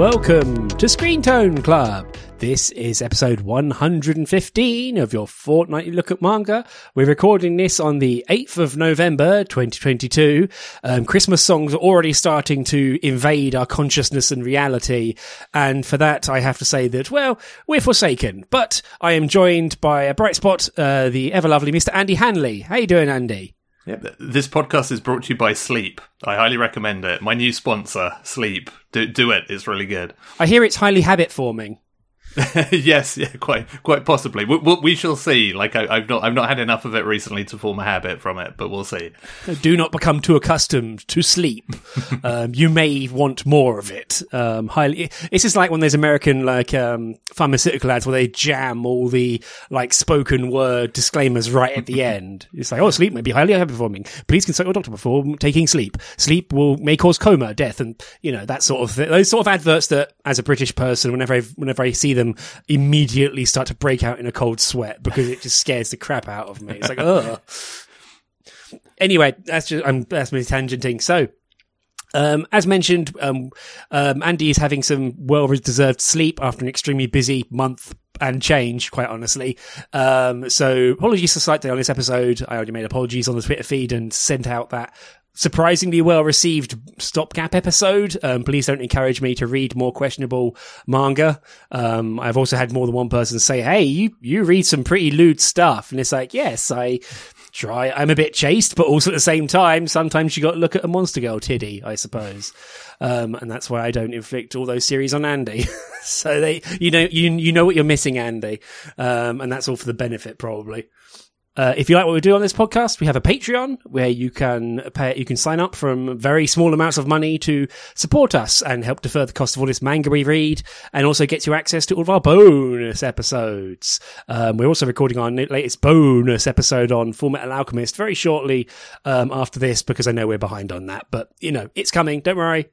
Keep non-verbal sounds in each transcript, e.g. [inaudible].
Welcome to Screen Tone Club. This is episode 115 of your fortnightly look at manga. We're recording this on the 8th of November 2022. Um, Christmas songs are already starting to invade our consciousness and reality. And for that, I have to say that, well, we're forsaken. But I am joined by a bright spot, uh, the ever lovely Mr. Andy Hanley. How you doing, Andy? Yeah, this podcast is brought to you by Sleep. I highly recommend it. My new sponsor, Sleep. Do, do it. It's really good. I hear it's highly habit forming. [laughs] yes, yeah, quite, quite possibly. We, we, shall see. Like I, have not, I've not had enough of it recently to form a habit from it, but we'll see. Do not become too accustomed to sleep. [laughs] um, you may want more of it. Um, highly, this is like when those American like um, pharmaceutical ads where they jam all the like spoken word disclaimers right at the [laughs] end. It's like, oh, sleep may be highly habit forming. Please consult your doctor before taking sleep. Sleep will may cause coma, death, and you know that sort of th- those sort of adverts that, as a British person, whenever I, whenever I see them them immediately start to break out in a cold sweat because it just scares the crap out of me. It's like, [laughs] ugh. Anyway, that's just I'm that's me tangenting. So, um, as mentioned, um, um, Andy is having some well deserved sleep after an extremely busy month and change, quite honestly. Um, so apologies for slight day on this episode. I already made apologies on the Twitter feed and sent out that surprisingly well received stopgap episode. Um, please don't encourage me to read more questionable manga. Um, I've also had more than one person say, Hey, you, you read some pretty lewd stuff. And it's like, yes, I try. I'm a bit chaste, but also at the same time, sometimes you got to look at a monster girl titty, I suppose. Um, and that's why I don't inflict all those series on Andy. [laughs] so they, you know, you, you know what you're missing, Andy. Um, and that's all for the benefit, probably. Uh, if you like what we do on this podcast, we have a Patreon where you can pay, you can sign up from very small amounts of money to support us and help defer the cost of all this manga we read, and also get you access to all of our bonus episodes. Um, we're also recording our latest bonus episode on Full Alchemist very shortly um, after this because I know we're behind on that, but you know it's coming. Don't worry.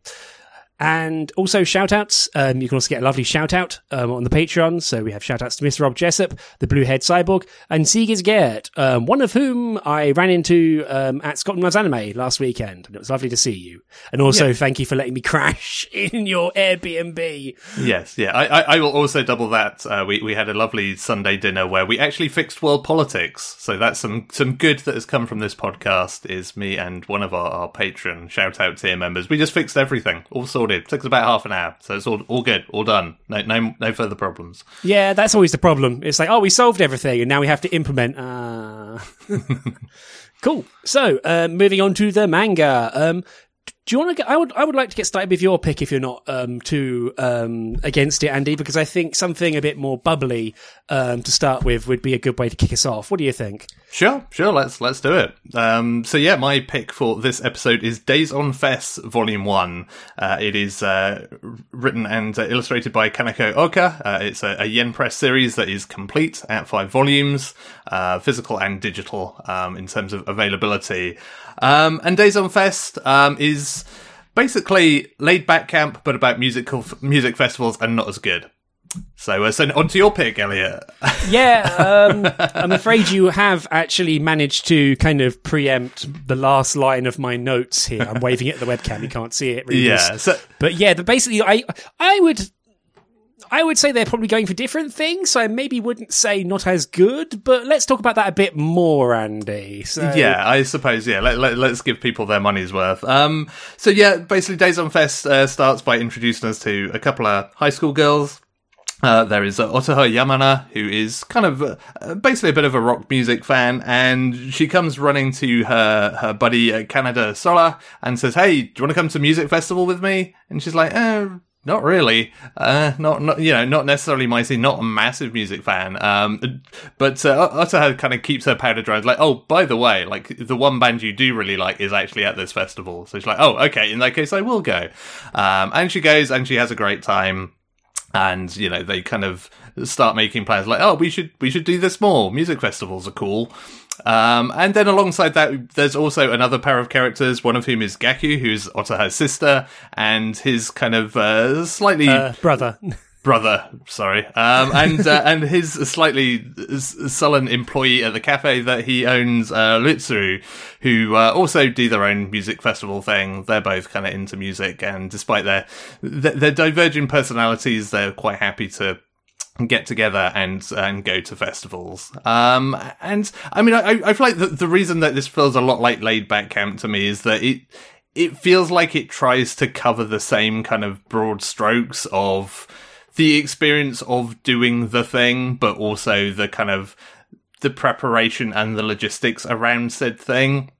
And also shout outs. Um, you can also get a lovely shout out um, on the Patreon. So we have shout outs to Mr. Rob Jessup, the Blue Head Cyborg, and Sigis Gert, um, one of whom I ran into um, at Scotland Loves Anime last weekend. And it was lovely to see you. And also yeah. thank you for letting me crash [laughs] in your Airbnb. Yes, yeah. I, I, I will also double that. Uh, we, we had a lovely Sunday dinner where we actually fixed world politics. So that's some, some good that has come from this podcast is me and one of our, our patron shout out tier members. We just fixed everything. All sorted sorted. Took us about half an hour, so it's all all good, all done. No no no further problems. Yeah, that's always the problem. It's like, oh, we solved everything, and now we have to implement. Uh... [laughs] [laughs] cool. So, uh, moving on to the manga. Um, do you want to get? I would. I would like to get started with your pick if you're not um, too um, against it, Andy, because I think something a bit more bubbly um, to start with would be a good way to kick us off. What do you think? Sure, sure. Let's let's do it. Um, so yeah, my pick for this episode is Days on Fest Volume One. Uh, it is uh, written and illustrated by Kaneko Oka. Uh, it's a, a, Yen Press series that is complete at five volumes, uh, physical and digital um, in terms of availability. Um, and Days on Fest um, basically laid back camp, but about musical music festivals and not as good. So, uh, so on to your pick, Elliot. [laughs] yeah, um, I'm afraid you have actually managed to kind of preempt the last line of my notes here. I'm waving it at the webcam; you can't see it. Really [laughs] yeah, so- but yeah, but basically, I I would I would say they're probably going for different things. So I maybe wouldn't say not as good, but let's talk about that a bit more, Andy. So... Yeah, I suppose. Yeah, let, let, us give people their money's worth. Um, so yeah, basically, Days on Fest uh, starts by introducing us to a couple of high school girls. Uh, there is uh, Otoha Yamana, who is kind of uh, basically a bit of a rock music fan, and she comes running to her her buddy Kanade Sola and says, "Hey, do you want to come to music festival with me?" And she's like, "Oh, not really. Uh, not, not, you know, not necessarily Micey, not a massive music fan. Um, but, uh, Otoha kind of keeps her powder dry. Like, oh, by the way, like, the one band you do really like is actually at this festival. So she's like, oh, okay, in that case, I will go. Um, and she goes and she has a great time. And, you know, they kind of start making plans like, oh, we should, we should do this more. Music festivals are cool. Um, and then alongside that, there's also another pair of characters, one of whom is Gaku, who's Otoha's sister, and his kind of uh, slightly uh, brother. [laughs] brother, sorry, um, and uh, and his slightly sullen employee at the cafe that he owns, uh, who uh, also do their own music festival thing. They're both kind of into music, and despite their, their their diverging personalities, they're quite happy to get together and and go to festivals. Um, and I mean, I, I feel like the, the reason that this feels a lot like laid back camp to me is that it it feels like it tries to cover the same kind of broad strokes of the experience of doing the thing, but also the kind of the preparation and the logistics around said thing.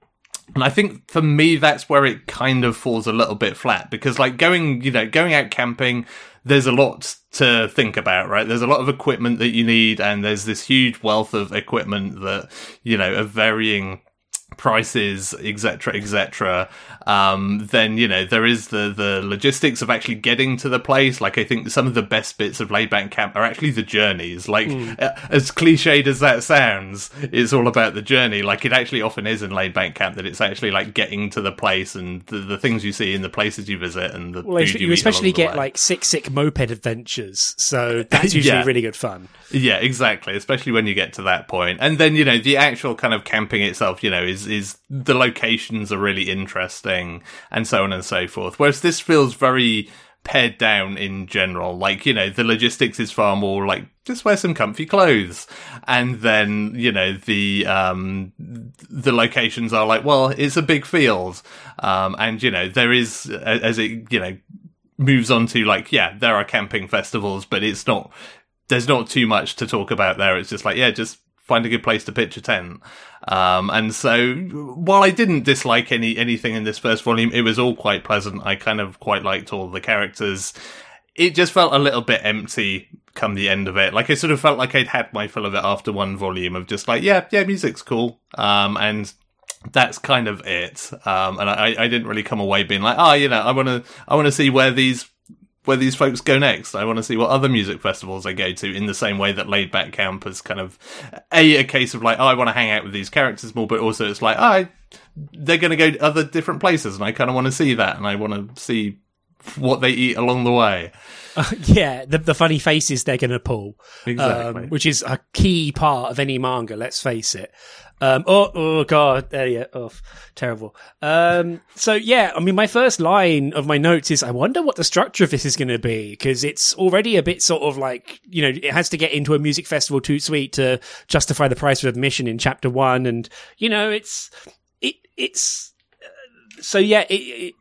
And I think for me, that's where it kind of falls a little bit flat because like going, you know, going out camping, there's a lot to think about, right? There's a lot of equipment that you need and there's this huge wealth of equipment that, you know, of varying prices, etc., etc., um, then you know there is the the logistics of actually getting to the place. Like I think some of the best bits of Laidback Camp are actually the journeys. Like mm. uh, as cliched as that sounds, it's all about the journey. Like it actually often is in Laidback Camp that it's actually like getting to the place and the, the things you see in the places you visit and the well, you, you especially get like sick sick moped adventures. So [laughs] that's usually yeah. really good fun. Yeah, exactly. Especially when you get to that point, and then you know the actual kind of camping itself. You know is is the locations are really interesting and so on and so forth. Whereas this feels very pared down in general. Like, you know, the logistics is far more like just wear some comfy clothes. And then, you know, the, um, the locations are like, well, it's a big field. Um, and, you know, there is, as it, you know, moves on to like, yeah, there are camping festivals, but it's not, there's not too much to talk about there. It's just like, yeah, just find a good place to pitch a tent. Um, and so while I didn't dislike any anything in this first volume, it was all quite pleasant. I kind of quite liked all the characters. It just felt a little bit empty come the end of it. Like I sort of felt like I'd had my fill of it after one volume of just like, yeah, yeah, music's cool. Um, and that's kind of it. Um, and I, I didn't really come away being like, oh, you know, I want to, I want to see where these where these folks go next. I want to see what other music festivals they go to in the same way that Laid Back Camp is kind of a, a case of like, oh, I want to hang out with these characters more, but also it's like, oh, they're going to go to other different places and I kind of want to see that and I want to see what they eat along the way. Uh, [laughs] yeah, the, the funny faces they're going to pull, exactly. um, which is a key part of any manga. Let's face it. Um, oh, oh god, there you, oh, terrible. Um, so yeah, I mean, my first line of my notes is, I wonder what the structure of this is going to be because it's already a bit sort of like, you know, it has to get into a music festival too sweet to justify the price of admission in chapter one, and you know, it's it it's uh, so yeah, it, it,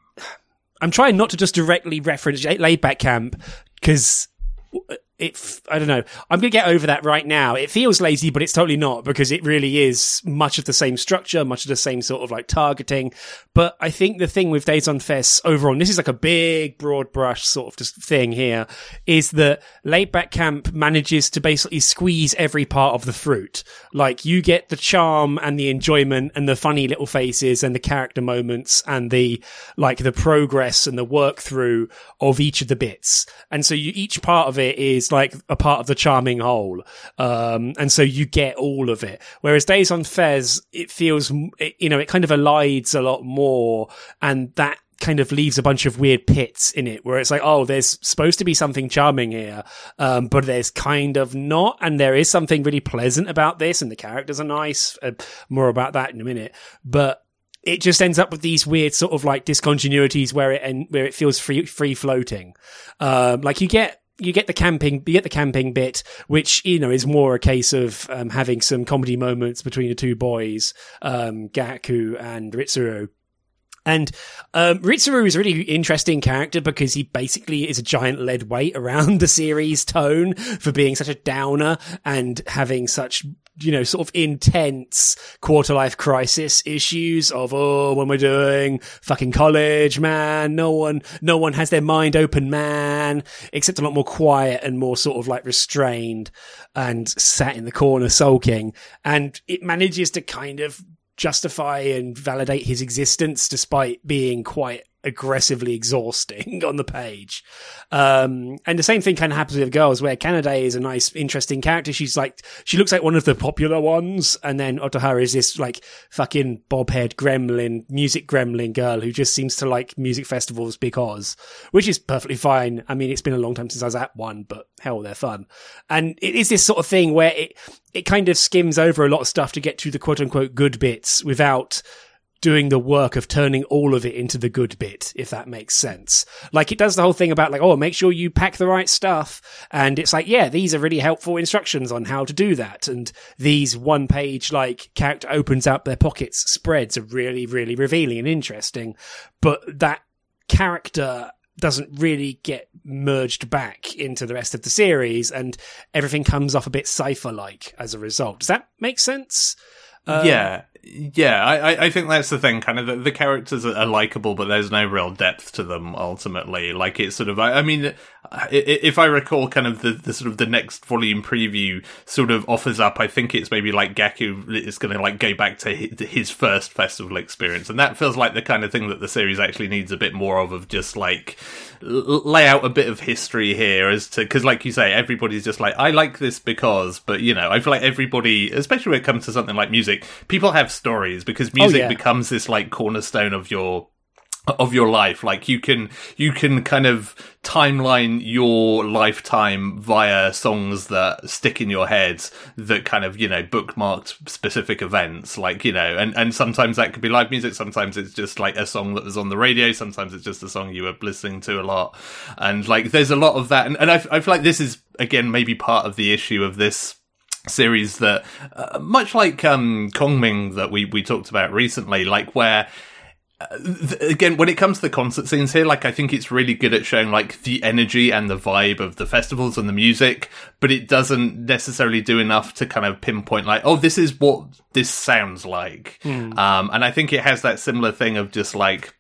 I'm trying not to just directly reference laid back camp because it i don't know. I'm gonna get over that right now. It feels lazy but it's totally not because it really is much of the same structure much of the same sort of like targeting. But i think the thing with days on fest overall and this is like a big broad brush sort of just thing here is that laid back camp manages to basically squeeze every part of the fruit. Like you get the charm and the enjoyment and the funny little faces and the character moments and the like the progress and the work through of each of the bits. And so you each part of it is like a part of the charming whole. Um, and so you get all of it. Whereas Days on Fes, it feels, you know, it kind of elides a lot more and that kind of leaves a bunch of weird pits in it where it's like, oh, there's supposed to be something charming here, um, but there's kind of not. And there is something really pleasant about this, and the characters are nice. Uh, more about that in a minute. But it just ends up with these weird sort of like discontinuities where it and where it feels free free floating. Um, like you get you get the camping, you get the camping bit, which you know is more a case of um, having some comedy moments between the two boys, um, Gaku and Ritsuru. And um, Ritsuru is a really interesting character because he basically is a giant lead weight around [laughs] the series tone for being such a downer and having such you know, sort of intense quarter life crisis issues of, oh, am I doing? Fucking college, man. No one, no one has their mind open, man, except a lot more quiet and more sort of like restrained and sat in the corner sulking. And it manages to kind of justify and validate his existence despite being quite aggressively exhausting [laughs] on the page. Um, and the same thing kind of happens with girls where Kanade is a nice, interesting character. She's like, she looks like one of the popular ones. And then Otoha is this like fucking bob-head gremlin, music gremlin girl who just seems to like music festivals because, which is perfectly fine. I mean, it's been a long time since I was at one, but hell, they're fun. And it is this sort of thing where it, it kind of skims over a lot of stuff to get to the quote unquote good bits without doing the work of turning all of it into the good bit, if that makes sense. Like it does the whole thing about like, oh, make sure you pack the right stuff. And it's like, yeah, these are really helpful instructions on how to do that. And these one page, like character opens up their pockets spreads are really, really revealing and interesting. But that character doesn't really get merged back into the rest of the series and everything comes off a bit cipher like as a result. Does that make sense? Um, yeah, yeah, I, I think that's the thing. Kind of the, the characters are, likable, but there's no real depth to them. Ultimately, like it's sort of. I, I mean, if I recall, kind of the, the sort of the next volume preview sort of offers up. I think it's maybe like Gaku is going to like go back to his first festival experience, and that feels like the kind of thing that the series actually needs a bit more of. Of just like lay out a bit of history here as to because, like you say, everybody's just like I like this because, but you know, I feel like everybody, especially when it comes to something like music, people have stories because oh, music oh, yeah. becomes this like cornerstone of your of your life like you can you can kind of timeline your lifetime via songs that stick in your head that kind of you know bookmarked specific events like you know and and sometimes that could be live music sometimes it's just like a song that was on the radio sometimes it's just a song you were listening to a lot and like there's a lot of that and, and I, I feel like this is again maybe part of the issue of this series that, uh, much like um, Kongming that we we talked about recently, like where. Th- again, when it comes to the concert scenes here, like I think it's really good at showing like the energy and the vibe of the festivals and the music, but it doesn't necessarily do enough to kind of pinpoint like, oh, this is what this sounds like. Mm. Um, and I think it has that similar thing of just like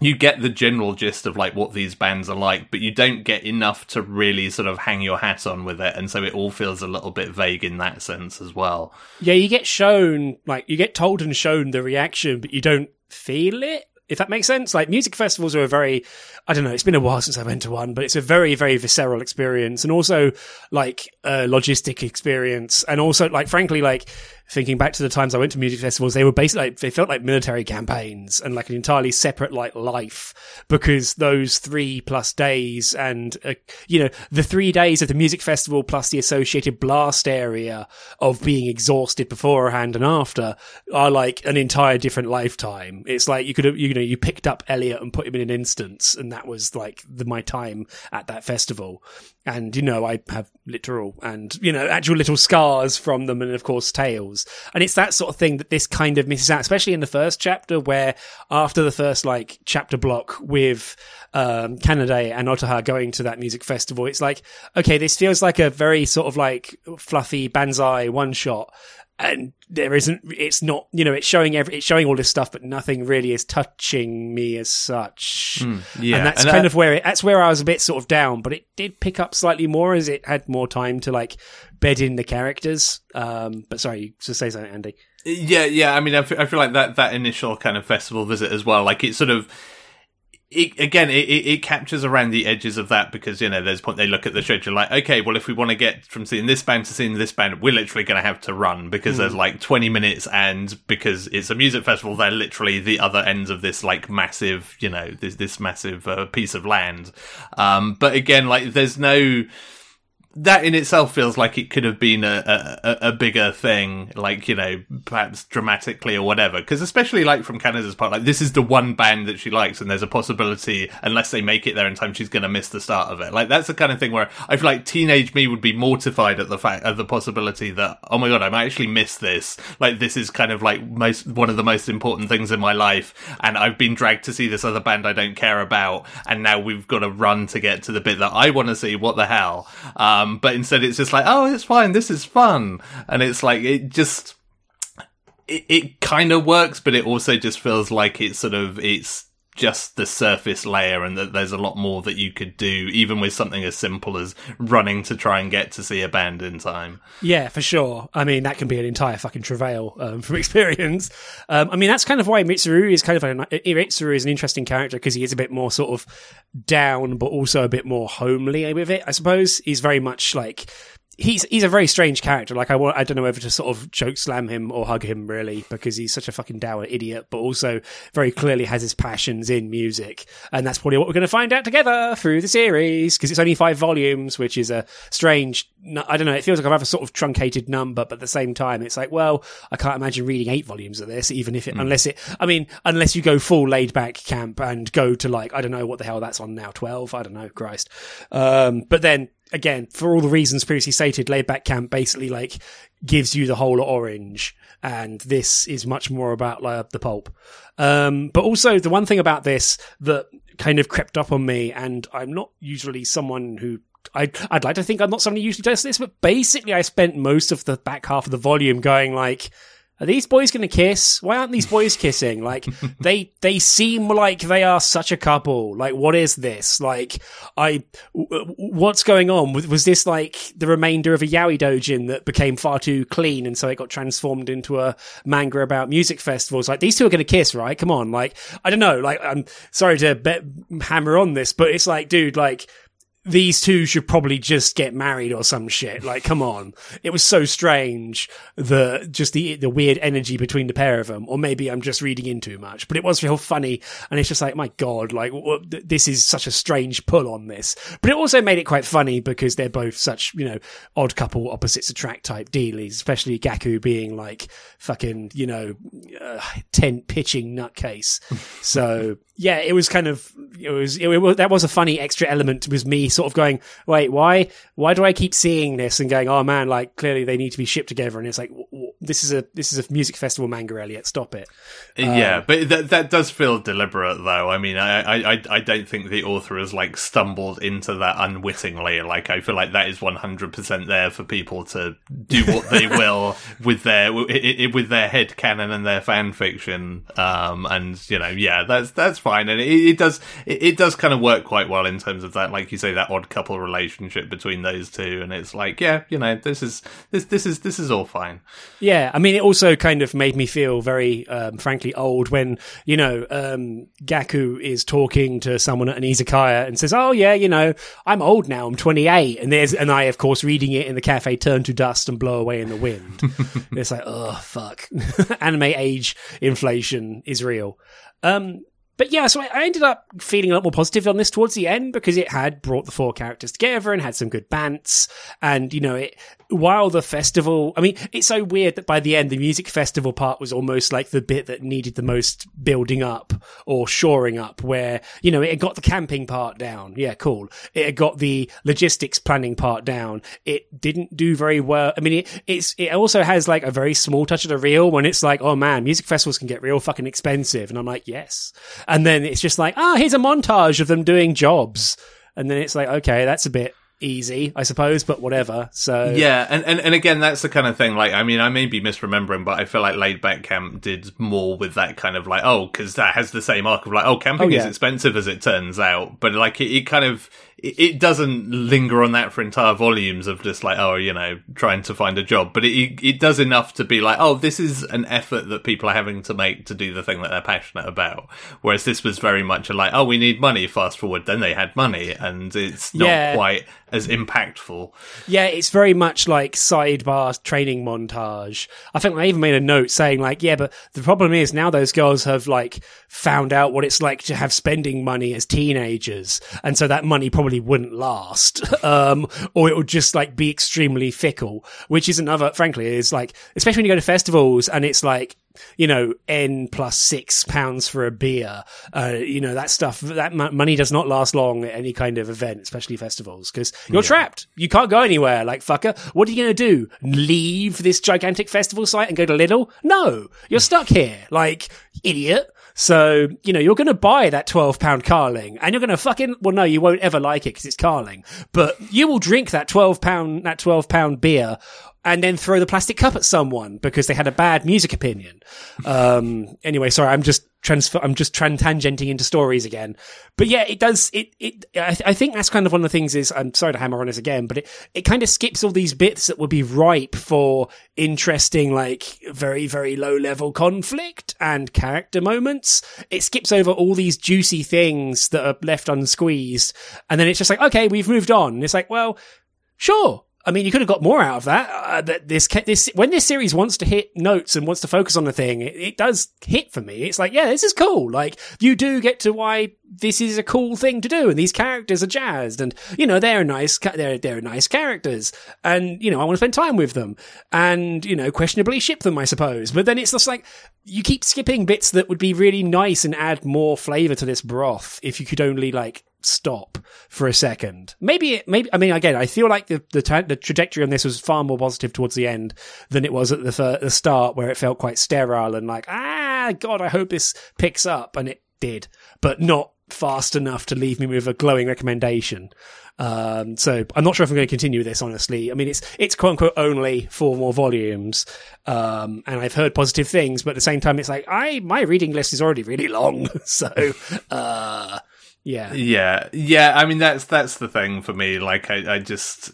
you get the general gist of like what these bands are like, but you don't get enough to really sort of hang your hat on with it, and so it all feels a little bit vague in that sense as well. Yeah, you get shown like you get told and shown the reaction, but you don't feel it. If that makes sense, like music festivals are a very, I don't know, it's been a while since I went to one, but it's a very, very visceral experience and also like a logistic experience. And also like, frankly, like thinking back to the times I went to music festivals, they were basically like, they felt like military campaigns and like an entirely separate like life because those three plus days and uh, you know the three days of the music festival plus the associated blast area of being exhausted beforehand and after are like an entire different lifetime. It's like you could have you know you picked up Elliot and put him in an instance, and that was like the, my time at that festival and you know I have literal and you know actual little scars from them, and of course tales. And it's that sort of thing that this kind of misses out, especially in the first chapter, where after the first like chapter block with um, and Otoha going to that music festival, it's like okay, this feels like a very sort of like fluffy banzai one shot and there isn't it's not you know it's showing every it's showing all this stuff but nothing really is touching me as such. Mm, yeah and that's and kind I, of where it, that's where i was a bit sort of down but it did pick up slightly more as it had more time to like bed in the characters. Um but sorry to say something andy. Yeah yeah i mean I feel, I feel like that that initial kind of festival visit as well like it sort of it, again, it, it, captures around the edges of that because you know there's a point they look at the schedule like, okay, well if we want to get from seeing this band to seeing this band, we're literally going to have to run because mm. there's like 20 minutes, and because it's a music festival, they're literally the other ends of this like massive, you know, this this massive uh, piece of land. Um, but again, like there's no that in itself feels like it could have been a, a, a bigger thing, like, you know, perhaps dramatically or whatever. Because especially like from Kanade's part, like this is the one band that she likes and there's a possibility, unless they make it there in time, she's going to miss the start of it. Like that's the kind of thing where I feel like teenage me would be mortified at the fact, of the possibility that, oh my God, I might actually miss this. Like this is kind of like most, one of the most important things in my life. And I've been dragged to see this other band I don't care about. And now we've got to run to get to the bit that I want to see. What the hell? Um, um, but instead it's just like, oh, it's fine. This is fun. And it's like, it just, it, it kind of works, but it also just feels like it's sort of, it's just the surface layer and that there's a lot more that you could do, even with something as simple as running to try and get to see a band in time. Yeah, for sure. I mean, that can be an entire fucking travail um, [laughs] from experience. Um, I mean, that's kind of why Mitsuru is kind of a Mitsuru is an interesting character because he is a bit more sort of down, but also a bit more homely with it. I suppose he's very much like he's he's a very strange character. Like I want, I don't know whether to sort of joke slam him or hug him really because he's such a fucking dour idiot, but also very clearly has his passions in music, and that's probably what we're going to find out together through the series because it's only five volumes, which is a strange. I don't know. It feels like I have a sort of truncated number, but at the same time, it's like, well, I can't imagine reading eight volumes of this, even if it, mm. unless it, I mean, unless you go full laid back camp and go to like, I don't know what the hell that's on now, twelve. I don't know, Christ. Um, but then again, for all the reasons previously stated, laid back camp basically like gives you the whole orange, and this is much more about the pulp. Um, but also the one thing about this that kind of crept up on me, and I'm not usually someone who I, I'd like to think I'm not someone who usually does this, but basically I spent most of the back half of the volume going like, are these boys going to kiss? Why aren't these boys kissing? Like [laughs] they they seem like they are such a couple. Like what is this? Like I what's going on? Was this like the remainder of a yaoi dojin that became far too clean and so it got transformed into a manga about music festivals? Like these two are going to kiss, right? Come on. Like I don't know. Like I'm sorry to bet, hammer on this, but it's like dude, like these two should probably just get married or some shit. Like, come on. It was so strange, the, just the, the weird energy between the pair of them. Or maybe I'm just reading in too much, but it was real funny. And it's just like, my God, like, this is such a strange pull on this. But it also made it quite funny because they're both such, you know, odd couple opposites attract type dealies, especially Gaku being like fucking, you know, uh, tent pitching nutcase. [laughs] so, yeah, it was kind of it was, it was that was a funny extra element was me sort of going, wait, why why do I keep seeing this and going, oh man, like clearly they need to be shipped together, and it's like w- w- this is a this is a music festival manga, Elliot, stop it. Yeah, um, but that that does feel deliberate though. I mean, I, I I don't think the author has like stumbled into that unwittingly. Like I feel like that is one hundred percent there for people to do what they [laughs] will with their with their head canon and their fan fiction. Um, and you know, yeah, that's that's fine fine, and it, it does it, it, does kind of work quite well in terms of that, like you say, that odd couple relationship between those two, and it's like, yeah, you know, this is this this is this is all fine. Yeah, I mean, it also kind of made me feel very, um, frankly, old when you know um, Gaku is talking to someone at an izakaya and says, "Oh yeah, you know, I'm old now, I'm 28," and there's and I, of course, reading it in the cafe, turn to dust and blow away in the wind. [laughs] it's like, oh fuck, [laughs] anime age inflation is real. Um, but yeah, so I, ended up feeling a lot more positive on this towards the end because it had brought the four characters together and had some good bants. And, you know, it, while the festival, I mean, it's so weird that by the end, the music festival part was almost like the bit that needed the most building up or shoring up where, you know, it got the camping part down. Yeah, cool. It got the logistics planning part down. It didn't do very well. I mean, it, it's, it also has like a very small touch of the real when it's like, oh man, music festivals can get real fucking expensive. And I'm like, yes. And then it's just like, ah, oh, here's a montage of them doing jobs. And then it's like, okay, that's a bit easy, I suppose, but whatever. So yeah, and, and and again, that's the kind of thing. Like, I mean, I may be misremembering, but I feel like Laid Back Camp did more with that kind of like, oh, because that has the same arc of like, oh, camping oh, yeah. is expensive as it turns out, but like it, it kind of it doesn't linger on that for entire volumes of just like oh you know trying to find a job but it it does enough to be like oh this is an effort that people are having to make to do the thing that they're passionate about. Whereas this was very much a like oh we need money fast forward then they had money and it's not yeah. quite as impactful. Yeah it's very much like sidebar training montage. I think i even made a note saying like yeah but the problem is now those girls have like found out what it's like to have spending money as teenagers and so that money probably probably wouldn't last, [laughs] um, or it would just like be extremely fickle, which is another, frankly, is like, especially when you go to festivals and it's like, you know, N plus six pounds for a beer. Uh, you know, that stuff, that money does not last long at any kind of event, especially festivals, because you're yeah. trapped. You can't go anywhere. Like, fucker, what are you going to do? Leave this gigantic festival site and go to Lidl? No, you're stuck here. Like, idiot. So, you know, you're going to buy that 12 pound Carling and you're going to fucking, well, no, you won't ever like it because it's Carling, but you will drink that 12 pound, that 12 pound beer and then throw the plastic cup at someone because they had a bad music opinion. Um, [laughs] anyway, sorry, I'm just transfer, I'm just tran- tangenting into stories again. But yeah, it does, it, it, I, I think that's kind of one of the things is, I'm sorry to hammer on this again, but it, it kind of skips all these bits that would be ripe for interesting, like very, very low level conflict and character moments. It skips over all these juicy things that are left unsqueezed. And then it's just like, okay, we've moved on. And it's like, well, sure. I mean, you could have got more out of that. Uh, that this, this, when this series wants to hit notes and wants to focus on the thing, it, it, does hit for me. It's like, yeah, this is cool. Like, you do get to why this is a cool thing to do, and these characters are jazzed, and you know they're nice, they're they're nice characters, and you know I want to spend time with them, and you know questionably ship them, I suppose. But then it's just like you keep skipping bits that would be really nice and add more flavor to this broth if you could only like stop for a second. Maybe, maybe, I mean, again, I feel like the, the, the, trajectory on this was far more positive towards the end than it was at the, the start where it felt quite sterile and like, ah, God, I hope this picks up. And it did, but not fast enough to leave me with a glowing recommendation. Um, so I'm not sure if I'm going to continue with this, honestly. I mean, it's, it's quote unquote only four more volumes. Um, and I've heard positive things, but at the same time, it's like, I, my reading list is already really long. [laughs] so, uh, yeah. Yeah. Yeah. I mean, that's, that's the thing for me. Like, I, I just,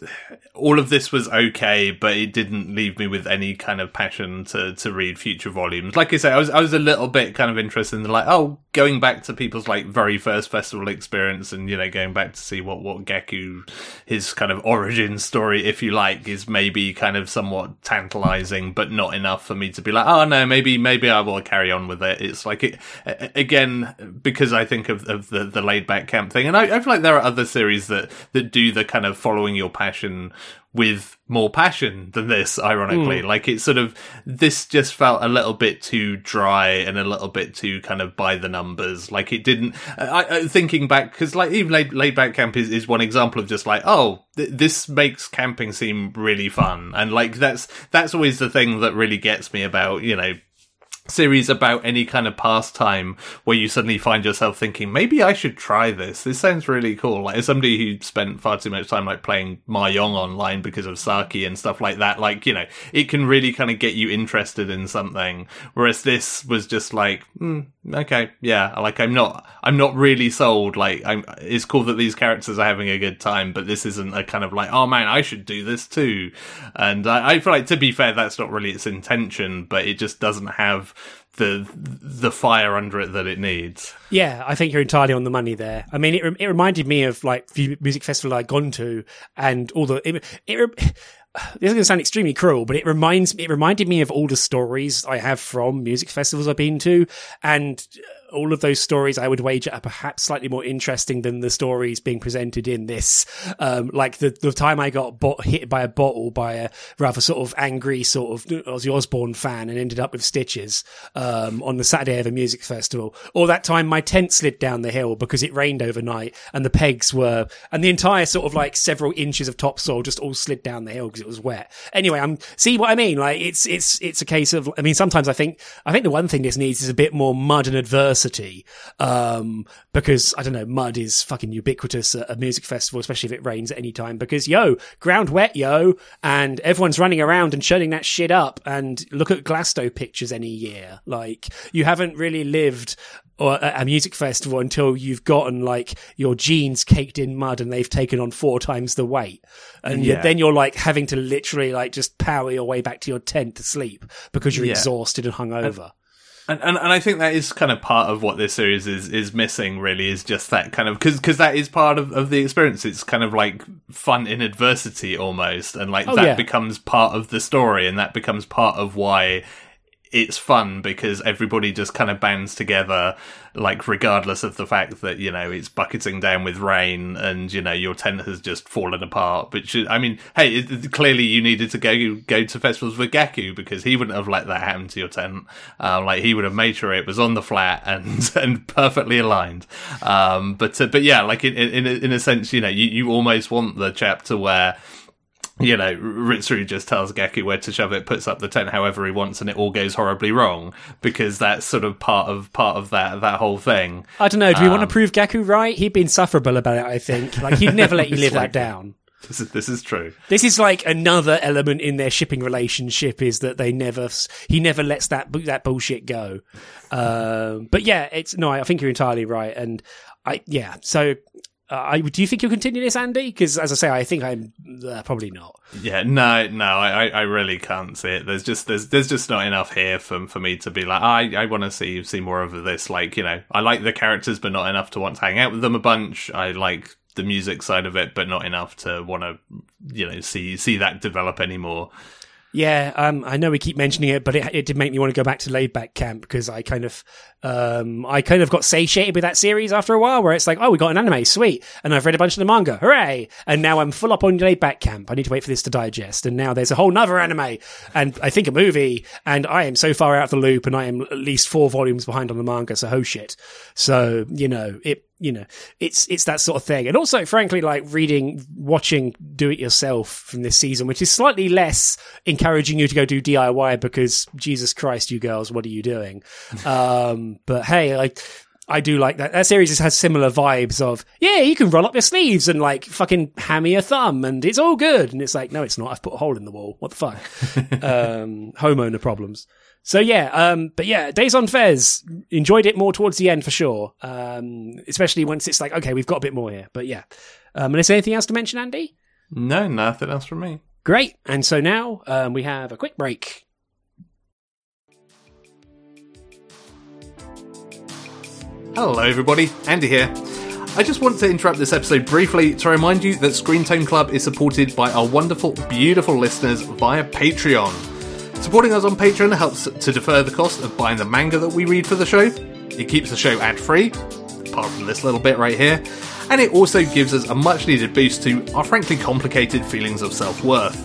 all of this was okay, but it didn't leave me with any kind of passion to, to read future volumes. Like I say, I was, I was a little bit kind of interested in the, like, oh, going back to people's like very first festival experience and, you know, going back to see what, what Gaku, his kind of origin story, if you like, is maybe kind of somewhat tantalizing, but not enough for me to be like, oh no, maybe, maybe I will carry on with it. It's like it, again, because I think of, of the, the laid back camp thing. And I, I feel like there are other series that that do the kind of following your passion with more passion than this, ironically. Mm. Like it's sort of, this just felt a little bit too dry and a little bit too kind of by the numbers. Like it didn't, I, I thinking back, cause like even laid, laid back camp is, is one example of just like, oh, th- this makes camping seem really fun. And like that's, that's always the thing that really gets me about, you know, series about any kind of pastime where you suddenly find yourself thinking maybe I should try this. This sounds really cool. Like as somebody who spent far too much time like playing Mahjong online because of Saki and stuff like that, like you know, it can really kind of get you interested in something. Whereas this was just like, mm, okay, yeah, like I'm not, I'm not really sold. Like I'm, it's cool that these characters are having a good time, but this isn't a kind of like, oh man, I should do this too. And I, I feel like to be fair, that's not really its intention, but it just doesn't have the the fire under it that it needs. Yeah, I think you're entirely on the money there. I mean, it it reminded me of like the music festival I'd gone to, and all the it, it [sighs] this is going to sound extremely cruel, but it reminds me it reminded me of all the stories I have from music festivals I've been to, and all of those stories I would wager are perhaps slightly more interesting than the stories being presented in this. Um, like the, the time I got hit by a bottle by a rather sort of angry sort of Ozzy Osbourne fan and ended up with stitches, um, on the Saturday of a music festival. Or that time my tent slid down the hill because it rained overnight and the pegs were, and the entire sort of like several inches of topsoil just all slid down the hill because it was wet. Anyway, I'm, see what I mean? Like it's, it's, it's a case of, I mean, sometimes I think, I think the one thing this needs is a bit more mud and adversity adversity. Um, because I don't know, mud is fucking ubiquitous at a music festival, especially if it rains at any time. Because yo, ground wet, yo, and everyone's running around and churning that shit up. And look at Glasto pictures any year. Like you haven't really lived or a music festival until you've gotten like your jeans caked in mud and they've taken on four times the weight. And yeah. then you're like having to literally like just power your way back to your tent to sleep because you're yeah. exhausted and hungover. And, and and I think that is kind of part of what this series is is missing. Really, is just that kind of because because that is part of, of the experience. It's kind of like fun in adversity almost, and like oh, that yeah. becomes part of the story, and that becomes part of why it's fun because everybody just kind of bands together, like regardless of the fact that you know it's bucketing down with rain and you know your tent has just fallen apart. But I mean, hey, it, clearly you needed to go go to festivals with Gaku because he wouldn't have let that happen to your tent. Um, like he would have made sure it was on the flat and [laughs] and perfectly aligned. Um, but uh, but yeah, like in in in a sense, you know, you you almost want the chapter where you know, Ritsuru just tells Gaku where to shove it, puts up the tent however he wants, and it all goes horribly wrong because that's sort of part of part of that that whole thing. I don't know. Do we um, want to prove Gaku right? He'd be sufferable about it. I think like he'd never let you [laughs] live like, that down. This is this is true. This is like another element in their shipping relationship is that they never he never lets that that bullshit go. Um, but yeah, it's no, I think you're entirely right, and I yeah. So I, do you think you'll continue this, Andy? Because as I say, I think I'm uh, probably not. Yeah, no, no, I, I really can't see it. There's just there's there's just not enough here for for me to be like I I want to see see more of this. Like you know, I like the characters, but not enough to want to hang out with them a bunch. I like the music side of it, but not enough to want to you know see see that develop anymore. Yeah, um, I know we keep mentioning it, but it, it did make me want to go back to Laid Back Camp because I kind of, um, I kind of got satiated with that series after a while, where it's like, oh, we got an anime, sweet, and I've read a bunch of the manga, hooray! And now I'm full up on Laid Back Camp. I need to wait for this to digest, and now there's a whole nother anime, and I think a movie, and I am so far out of the loop, and I am at least four volumes behind on the manga, so oh shit. So you know, it you know, it's it's that sort of thing. And also, frankly, like reading, watching Do It Yourself from this season, which is slightly less encouraging you to go do DIY because Jesus Christ, you girls, what are you doing? Um, but hey, like. I do like that. That series has similar vibes of, yeah, you can roll up your sleeves and like fucking hammer your thumb and it's all good. And it's like, no, it's not. I've put a hole in the wall. What the fuck? [laughs] um, homeowner problems. So yeah, um, but yeah, Days on Fes enjoyed it more towards the end for sure. Um, especially once it's like, okay, we've got a bit more here. But yeah, um, and is there anything else to mention, Andy? No, nothing else from me. Great. And so now um, we have a quick break. Hello, everybody. Andy here. I just want to interrupt this episode briefly to remind you that Screen Tone Club is supported by our wonderful, beautiful listeners via Patreon. Supporting us on Patreon helps to defer the cost of buying the manga that we read for the show. It keeps the show ad free, apart from this little bit right here, and it also gives us a much needed boost to our frankly complicated feelings of self worth.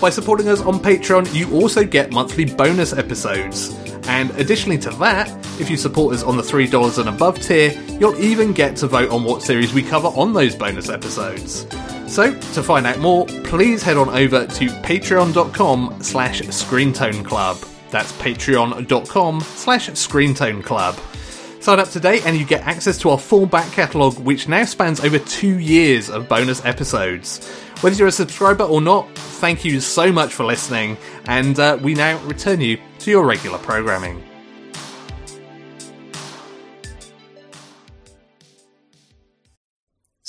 By supporting us on Patreon, you also get monthly bonus episodes. And additionally to that, if you support us on the $3 and above tier, you'll even get to vote on what series we cover on those bonus episodes. So, to find out more, please head on over to patreon.com slash screentoneclub. That's patreon.com slash screentoneclub. Sign up today and you get access to our full back catalogue, which now spans over two years of bonus episodes. Whether you're a subscriber or not, thank you so much for listening, and uh, we now return you to your regular programming.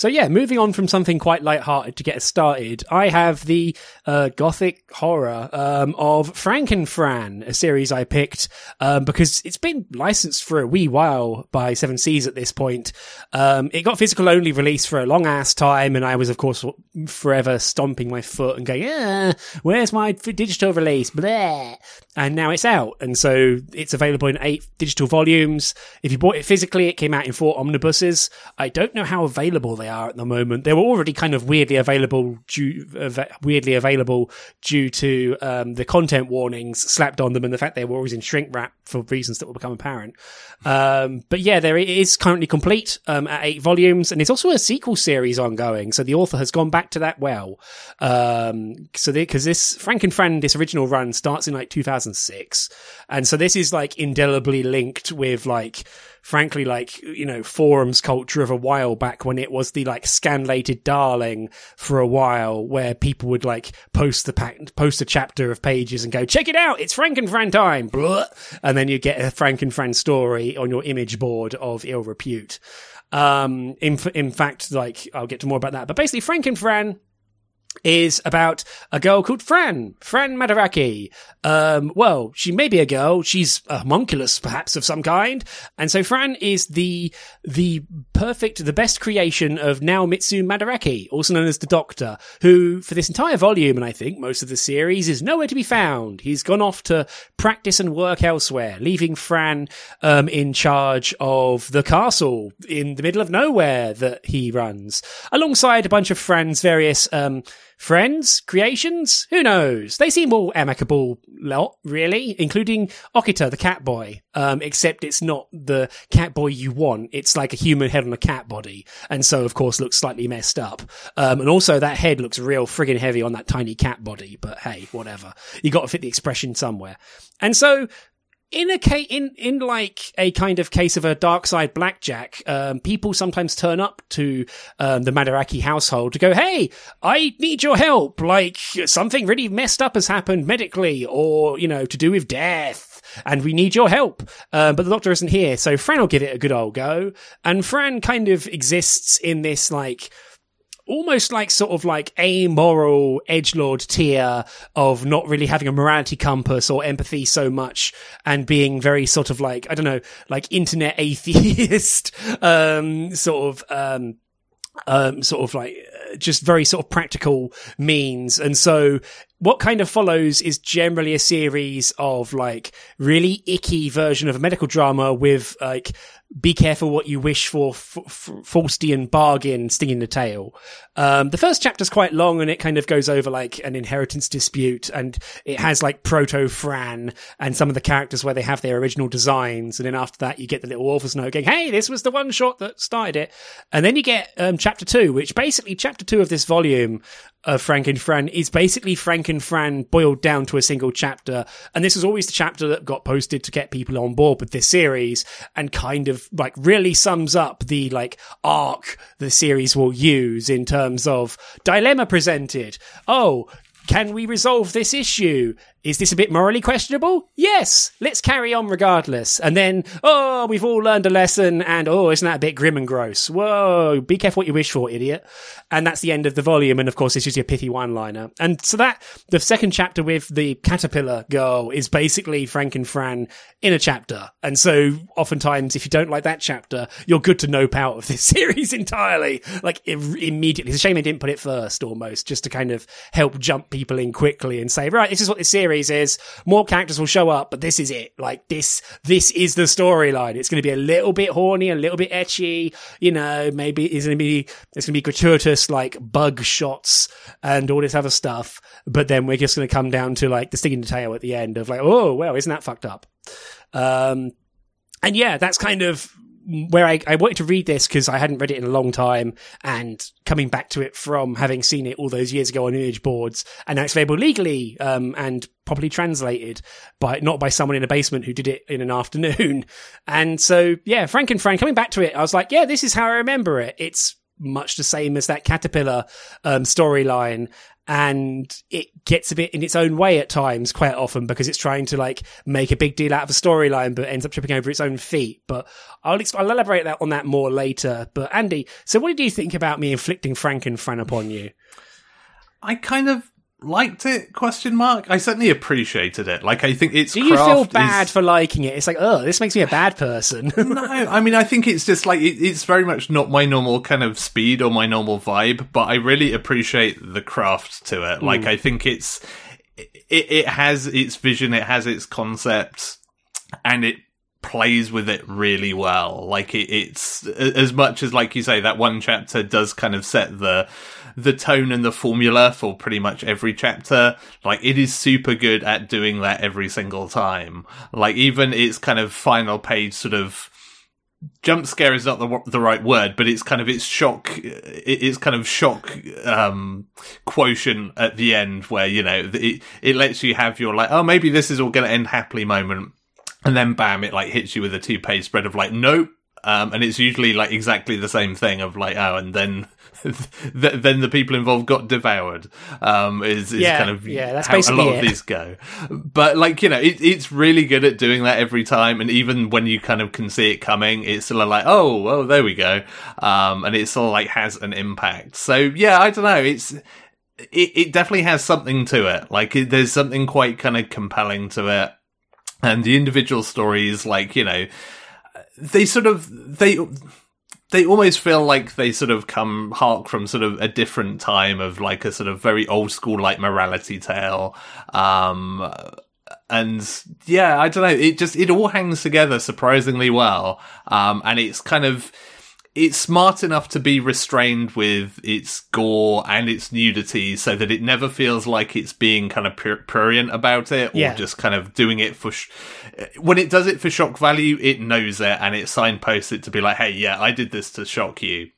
So yeah, moving on from something quite light-hearted to get us started, I have the uh, gothic horror um, of Frankenfran, a series I picked um, because it's been licensed for a wee while by Seven Seas at this point. Um, it got physical only release for a long ass time, and I was of course forever stomping my foot and going, "Yeah, where's my digital release?" Blah. And now it's out, and so it's available in eight digital volumes. If you bought it physically, it came out in four omnibuses. I don't know how available they are at the moment. They were already kind of weirdly available, due, weirdly available due to um, the content warnings slapped on them and the fact they were always in shrink wrap for reasons that will become apparent. Um, but yeah, there it is currently complete um, at eight volumes, and there's also a sequel series ongoing. So the author has gone back to that well. Um, so because this Frankenfran, this original run starts in like 2006, and so this is like indelibly linked with like frankly, like, you know, forums culture of a while back when it was the like scanlated darling for a while where people would like post the pack, post a chapter of pages and go, check it out. It's Frankenfran time. Blah. And then you get a Frankenfran story on your image board of ill repute. Um, in, in fact, like, I'll get to more about that, but basically Frankenfran is about a girl called Fran, Fran Madaraki. Um, well, she may be a girl. She's a homunculus, perhaps of some kind. And so Fran is the, the perfect, the best creation of Naomitsu Madaraki, also known as the Doctor, who for this entire volume, and I think most of the series, is nowhere to be found. He's gone off to practice and work elsewhere, leaving Fran, um, in charge of the castle in the middle of nowhere that he runs, alongside a bunch of Fran's various, um, friends, creations, who knows? They seem all amicable lot, really, including Okita, the cat boy. Um, except it's not the cat boy you want. It's like a human head on a cat body. And so, of course, looks slightly messed up. Um, and also that head looks real friggin' heavy on that tiny cat body. But hey, whatever. You gotta fit the expression somewhere. And so, in a ca- in in like a kind of case of a dark side Black Jack, um, people sometimes turn up to um, the Madaraki household to go, "Hey, I need your help. Like something really messed up has happened medically, or you know, to do with death." And we need your help. Um, but the doctor isn't here. So Fran will give it a good old go. And Fran kind of exists in this like, almost like sort of like amoral edge lord tier of not really having a morality compass or empathy so much and being very sort of like I don't know like internet [laughs] atheist um sort of um um sort of like uh, just very sort of practical means. And so what kind of follows is generally a series of like really icky version of a medical drama with like be careful what you wish for, f- f- Faustian bargain stinging the tail. Um, the first chapter's quite long and it kind of goes over like an inheritance dispute and it has like proto Fran and some of the characters where they have their original designs. And then after that, you get the little author's note going, Hey, this was the one shot that started it. And then you get, um, chapter two, which basically chapter two of this volume of Franken Fran is basically Franken Fran boiled down to a single chapter. And this was always the chapter that got posted to get people on board with this series and kind of like really sums up the like arc the series will use in terms of dilemma presented. Oh, can we resolve this issue? Is this a bit morally questionable? Yes. Let's carry on regardless. And then, oh, we've all learned a lesson and oh, isn't that a bit grim and gross? Whoa, be careful what you wish for, idiot. And that's the end of the volume. And of course, it's usually a pithy one liner. And so that, the second chapter with the caterpillar girl is basically Franken Fran in a chapter. And so oftentimes, if you don't like that chapter, you're good to nope out of this [laughs] series entirely. Like immediately. It's a shame they didn't put it first almost, just to kind of help jump people in quickly and say, right, this is what this series is. More characters will show up, but this is it. Like this, this is the storyline. It's going to be a little bit horny, a little bit ecchi. You know, maybe it's going to be, it's going to be gratuitous, like bug shots and all this other stuff. But then we're just going to come down to like the sticking the tail at the end of like, oh, well, isn't that fucked up? Um, and yeah, that's kind of where I, I wanted to read this because I hadn't read it in a long time and coming back to it from having seen it all those years ago on image boards and now it's available legally um, and properly translated but not by someone in a basement who did it in an afternoon. [laughs] And so yeah, Frank and Frank coming back to it, I was like, yeah, this is how I remember it. It's much the same as that caterpillar um, storyline and it gets a bit in its own way at times quite often because it's trying to like make a big deal out of a storyline but ends up tripping over its own feet. But i'll, I'll elaborate that on that more later. But andy so what did you think about me inflicting franken fran upon you? I kind of liked it? Question mark. I certainly appreciated it. Like i think it's do you feel bad is... for liking it? It's like oh this makes me a bad person. [laughs] No i mean i think it's just like it, it's very much not my normal kind of speed or my normal vibe but i really appreciate the craft to it. Mm. like i think it's it, it has its vision it has its concept and it plays with it really well like it, it's as much as like you say that one chapter does kind of set the the tone and the formula for pretty much every chapter. Like it is super good at doing that every single time. Like even its kind of final page sort of jump scare is not the the right word, but it's kind of its shock, it's kind of shock um, quotient at the end where you know it it lets you have your like, oh maybe this is all going to end happily moment, and then bam, it like hits you with a two page spread of like, nope. Um, and it's usually like exactly the same thing of like, oh, and then [laughs] then the people involved got devoured. Um, is, is yeah, kind of yeah, that's how a lot it. of these go. But like you know, it, it's really good at doing that every time, and even when you kind of can see it coming, it's sort of like, oh, oh, there we go, um, and it sort of like has an impact. So yeah, I don't know, it's it, it definitely has something to it. Like it, there's something quite kind of compelling to it, and the individual stories, like you know, they sort of they they almost feel like they sort of come hark from sort of a different time of like a sort of very old school like morality tale. Um and yeah i don't know it just it all hangs together surprisingly well. Um and it's kind of it's smart enough to be restrained with its gore and its nudity so that it never feels like it's being kind of prurient about it or yeah. just kind of doing it for sh- when it does it for shock value it knows it and it signposts it to be like hey yeah i did this to shock you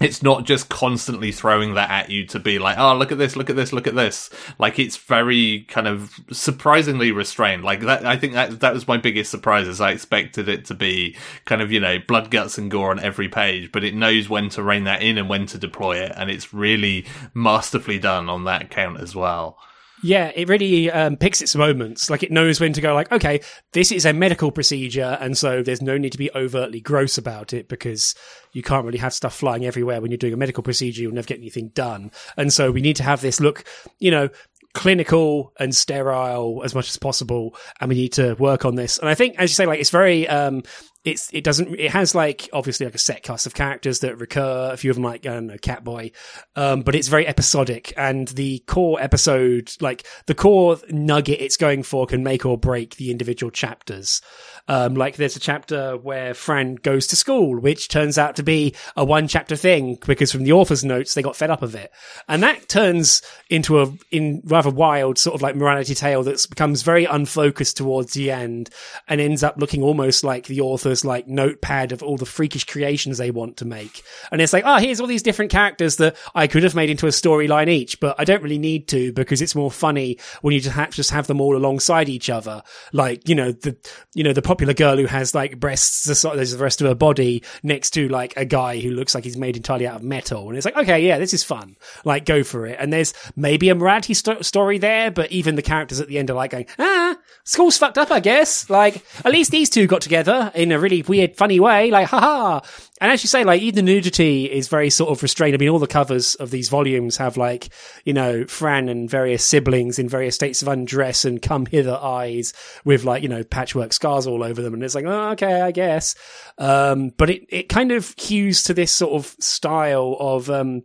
it's not just constantly throwing that at you to be like, oh, look at this, look at this, look at this. Like it's very kind of surprisingly restrained. Like that, I think that that was my biggest surprise. Is I expected it to be kind of you know blood, guts, and gore on every page, but it knows when to rein that in and when to deploy it, and it's really masterfully done on that count as well. Yeah, it really um, picks its moments. Like it knows when to go. Like, okay, this is a medical procedure, and so there's no need to be overtly gross about it because you can't really have stuff flying everywhere when you're doing a medical procedure. You'll never get anything done, and so we need to have this look, you know, clinical and sterile as much as possible, and we need to work on this. And I think, as you say, like it's very um, it's it doesn't it has like obviously like a set cast of characters that recur a few of them like i don't know catboy um, but it's very episodic and the core episode like the core nugget it's going for can make or break the individual chapters. Um, like there's a chapter where fran goes to school which turns out to be a one chapter thing because from the author's notes they got fed up of it. And that turns into a in rather wild sort of like morality tale that becomes very unfocused towards the end and ends up looking almost like the like notepad of all the freakish creations they want to make. And it's like, oh, here's all these different characters that I could have made into a storyline each, but I don't really need to because it's more funny when you just have, just have them all alongside each other. Like, you know, the, you know, the popular girl who has like breasts the the rest of her body next to like a guy who looks like he's made entirely out of metal. And it's like, okay, yeah, this is fun. Like, go for it. And there's maybe a st- story there, but even the characters at the end are like going, ah, school's fucked up, I guess. Like, at least these two got together in a really weird, funny way. Like, haha. And as you say, like, even the nudity is very sort of restrained. I mean, all the covers of these volumes have like, you know, Fran and various siblings in various states of undress and come hither eyes with like, you know, patchwork scars all over them. And it's like, oh, okay, I guess. Um, but it, it kind of cues to this sort of style of, um,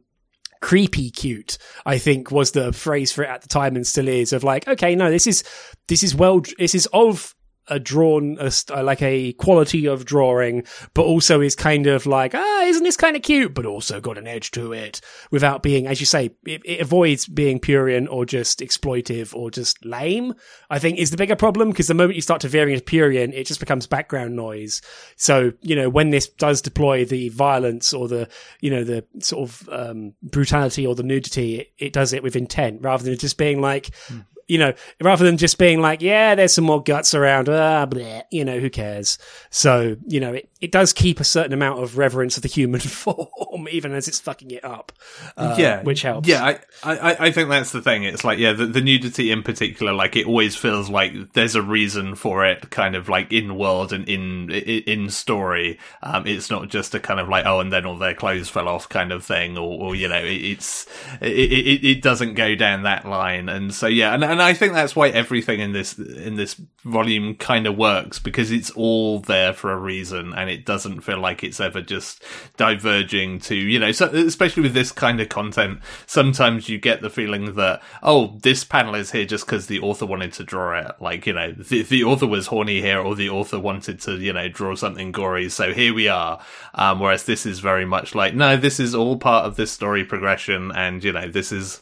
creepy cute i think was the phrase for it at the time and still is of like okay no this is this is well this is of a drawn a, like a quality of drawing but also is kind of like ah isn't this kind of cute? But also got an edge to it without being as you say it, it avoids being purian or just exploitive or just lame i think is the bigger problem because the moment you start to veer into purian it just becomes background noise. So you know when this does deploy the violence or the you know the sort of um, brutality or the nudity it, it, does it with intent rather than just being like mm you know, rather than just being like, yeah, there's some more guts around, ah, bleh, you know, who cares? So, you know, it, it does keep a certain amount of reverence of the human [laughs] form, even as it's fucking it up. Uh, yeah. Which helps. Yeah, I, I, I think that's the thing. It's like, yeah, the, the nudity in particular, like, it always feels like there's a reason for it, kind of like in world and in, in story. Um, it's not just a kind of like, oh, and then all their clothes fell off kind of thing, or, or you know, it, it's, it, it, it doesn't go down that line. And so, yeah, and, and and I think that's why everything in this in this volume kind of works because it's all there for a reason, and it doesn't feel like it's ever just diverging to you know. So especially with this kind of content, sometimes you get the feeling that oh, this panel is here just because the author wanted to draw it. Like you know, the, the author was horny here, or the author wanted to you know draw something gory, so here we are. Um, whereas this is very much like no, this is all part of this story progression, and you know, this is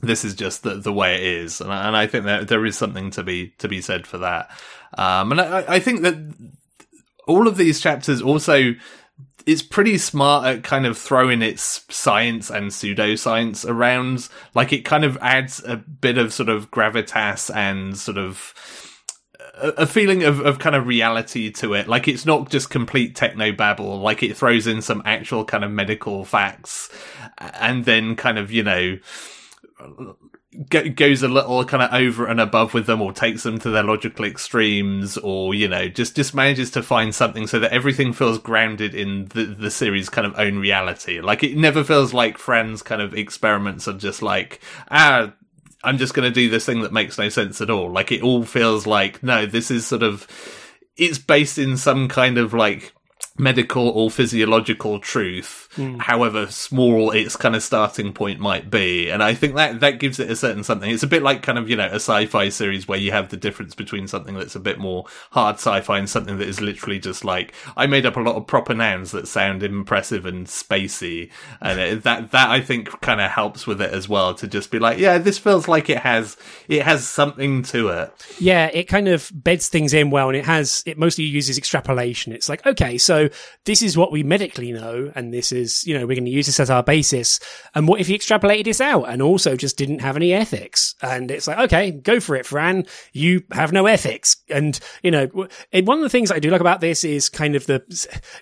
this is just the, the way it is, and I, and I think that there is something to be to be said for that. Um, and I, I think that all of these chapters also it's pretty smart at kind of throwing its science and pseudoscience around. Like it kind of adds a bit of sort of gravitas and sort of a, feeling of, of kind of reality to it. Like it's not just complete techno babble. Like it throws in some actual kind of medical facts and then kind of, you know, goes a little kind of over and above with them or takes them to their logical extremes or you know just just manages to find something so that everything feels grounded in the the series kind of own reality. Like it never feels like friends kind of experiments are just like ah i'm just going to do this thing that makes no sense at all. Like it all feels like no this is sort of it's based in some kind of like medical or physiological truth, mm. however small its kind of starting point might be. And I think that that gives it a certain something. It's a bit like kind of, you know, a sci-fi series where you have the difference between something that's a bit more hard sci-fi and something that is literally just like, I made up a lot of proper nouns that sound impressive and spacey. And it, that, that I think kind of helps with it as well to just be like, yeah, this feels like it has, it has something to it. Yeah, it kind of beds things in well and it has, it mostly uses extrapolation. It's like, okay, so this is what we medically know, and this is you know, we're going to use this as our basis. And what if you extrapolated this out and also just didn't have any ethics? And it's like, okay, go for it, Fran. You have no ethics. And, you know, one of the things I do like about this is kind of the,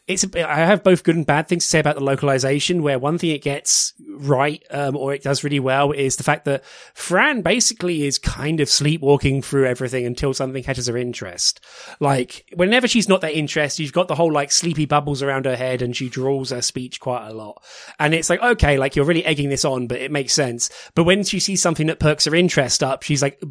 it's, I have both good and bad things to say about the localization where one thing it gets right, um, or it does really well is the fact that Fran basically is kind of sleepwalking through everything until something catches her interest. Like, whenever she's not that interested, you've got the whole like sleepy bubbles around her head and she draws her speech quite a lot. And it's like, okay, like you're really egging this on, but it makes sense. But when she sees something that perks her interest up, she's like,